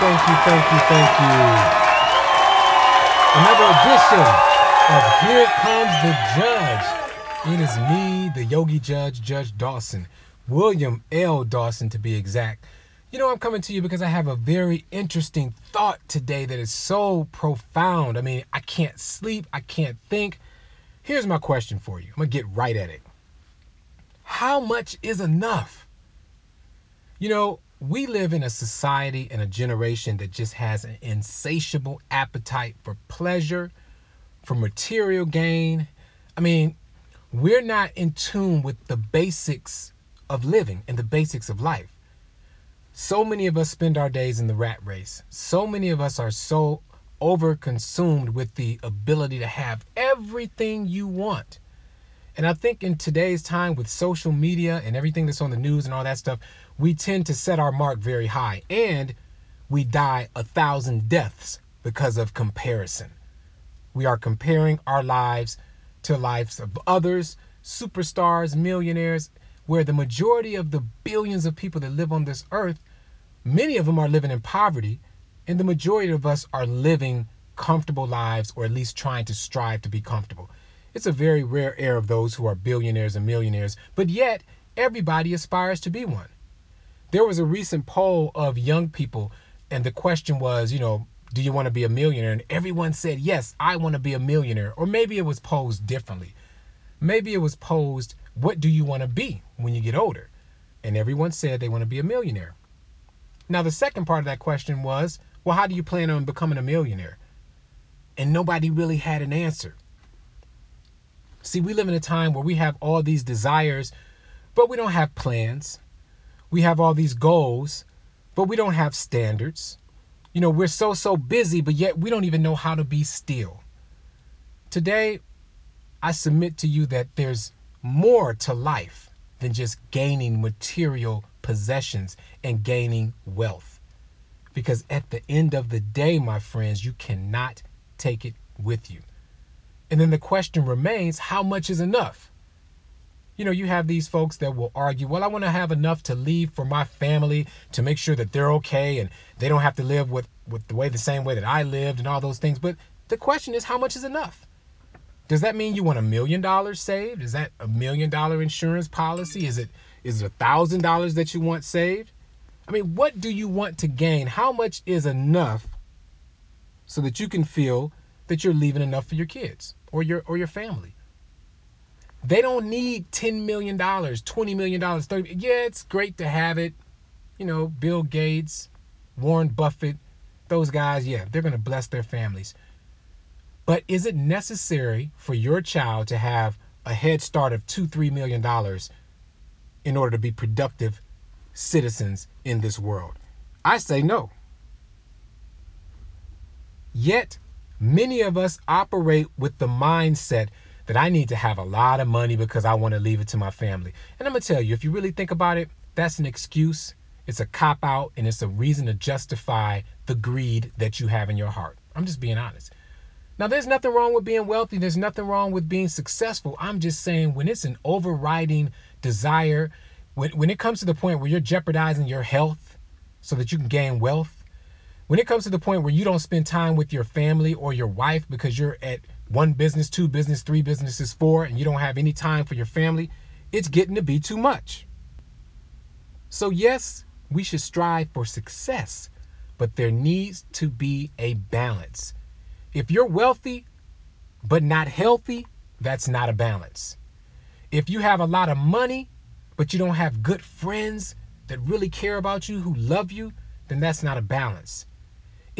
thank you, thank you, thank you. Another edition of Here Comes the Judge. It is me, the Yogi Judge, Judge Dawson, William L. Dawson to be exact. You know, I'm coming to you because I have a very interesting thought today that is so profound. I mean, I can't sleep, I can't think. Here's my question for you. I'm going to get right at it. How much is enough? You know, we live in a society and a generation that just has an insatiable appetite for pleasure, for material gain. I mean, we're not in tune with the basics of living and the basics of life. So many of us spend our days in the rat race. So many of us are so overconsumed with the ability to have everything you want. And I think in today's time with social media and everything that's on the news and all that stuff, we tend to set our mark very high and we die a thousand deaths because of comparison. We are comparing our lives to lives of others, superstars, millionaires, where the majority of the billions of people that live on this earth, many of them are living in poverty, and the majority of us are living comfortable lives or at least trying to strive to be comfortable. It's a very rare air of those who are billionaires and millionaires, but yet everybody aspires to be one. There was a recent poll of young people, and the question was, you know, do you want to be a millionaire? And everyone said, yes, I want to be a millionaire. Or maybe it was posed differently. Maybe it was posed, what do you want to be when you get older? And everyone said they want to be a millionaire. Now, the second part of that question was, well, how do you plan on becoming a millionaire? And nobody really had an answer. See, we live in a time where we have all these desires, but we don't have plans we have all these goals, but we don't have standards. You know, we're so, so busy, but yet we don't even know how to be still. Today, I submit to you that there's more to life than just gaining material possessions and gaining wealth. Because at the end of the day, my friends, you cannot take it with you. And then the question remains how much is enough? you know, you have these folks that will argue, well, I want to have enough to leave for my family to make sure that they're okay and they don't have to live with, with the way the same way that I lived and all those things. But the question is, how much is enough? Does that mean you want a million dollars saved? Is that a million dollar insurance policy? Is it is it a thousand dollars that you want saved? I mean, what do you want to gain? How much is enough so that you can feel that you're leaving enough for your kids or your or your family? They don't need $10 million, $20 million, 30 Yeah, it's great to have it. You know, Bill Gates, Warren Buffett, those guys, yeah, they're to bless their families. But is it necessary for your child to have a head start of two, three million dollars in order to be productive citizens in this world? I say no. Yet, many of us operate with the mindset that I need to have a lot of money because I want to leave it to my family. And I'm going to tell you, if you really think about it, that's an excuse. It's a cop out and it's a reason to justify the greed that you have in your heart. I'm just being honest. Now, there's nothing wrong with being wealthy. There's nothing wrong with being successful. I'm just saying when it's an overriding desire, when, when it comes to the point where you're jeopardizing your health so that you can gain wealth, when it comes to the point where you don't spend time with your family or your wife because you're at one business, two business, three businesses, four, and you don't have any time for your family, it's getting to be too much. So, yes, we should strive for success, but there needs to be a balance. If you're wealthy but not healthy, that's not a balance. If you have a lot of money but you don't have good friends that really care about you, who love you, then that's not a balance.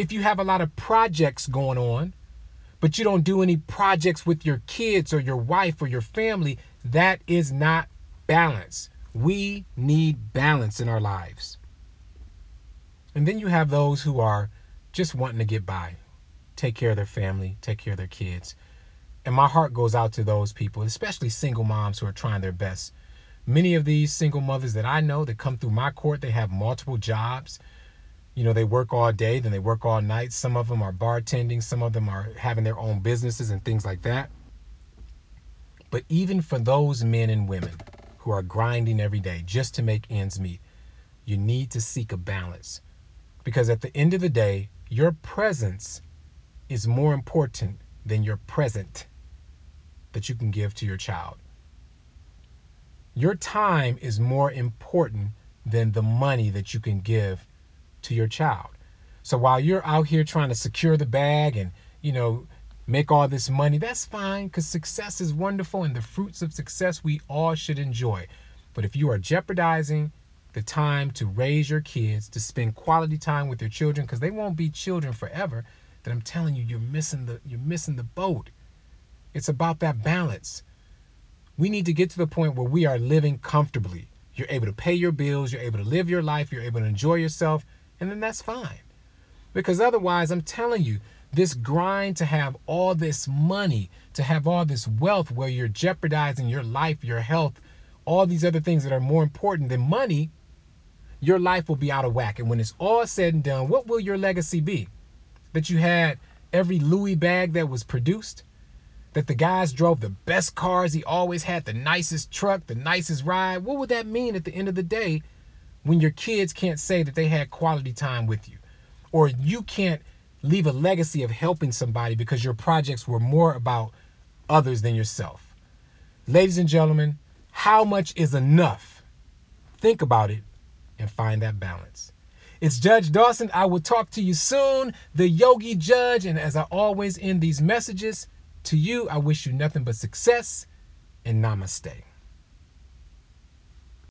If you have a lot of projects going on but you don't do any projects with your kids or your wife or your family, that is not balance. We need balance in our lives. And then you have those who are just wanting to get by, take care of their family, take care of their kids. And my heart goes out to those people, especially single moms who are trying their best. Many of these single mothers that I know that come through my court, they have multiple jobs you know, they work all day, then they work all night. Some of them are bartending, some of them are having their own businesses and things like that. But even for those men and women who are grinding every day just to make ends meet, you need to seek a balance. Because at the end of the day, your presence is more important than your present that you can give to your child. Your time is more important than the money that you can give to your child. So while you're out here trying to secure the bag and, you know, make all this money, that's fine because success is wonderful and the fruits of success we all should enjoy. But if you are jeopardizing the time to raise your kids, to spend quality time with your children, because they won't be children forever, then I'm telling you, you're missing the you're missing the boat. It's about that balance. We need to get to the point where we are living comfortably. You're able to pay your bills, you're able to live your life, you're able to enjoy yourself, and then that's fine. Because otherwise, I'm telling you, this grind to have all this money, to have all this wealth where you're jeopardizing your life, your health, all these other things that are more important than money, your life will be out of whack. And when it's all said and done, what will your legacy be? That you had every Louis bag that was produced? That the guys drove the best cars, he always had the nicest truck, the nicest ride? What would that mean at the end of the day when your kids can't say that they had quality time with you? Or you can't leave a legacy of helping somebody because your projects were more about others than yourself. Ladies and gentlemen, how much is enough? Think about it and find that balance. It's Judge Dawson. I will talk to you soon, the Yogi Judge. And as I always end these messages, to you, I wish you nothing but success and namaste.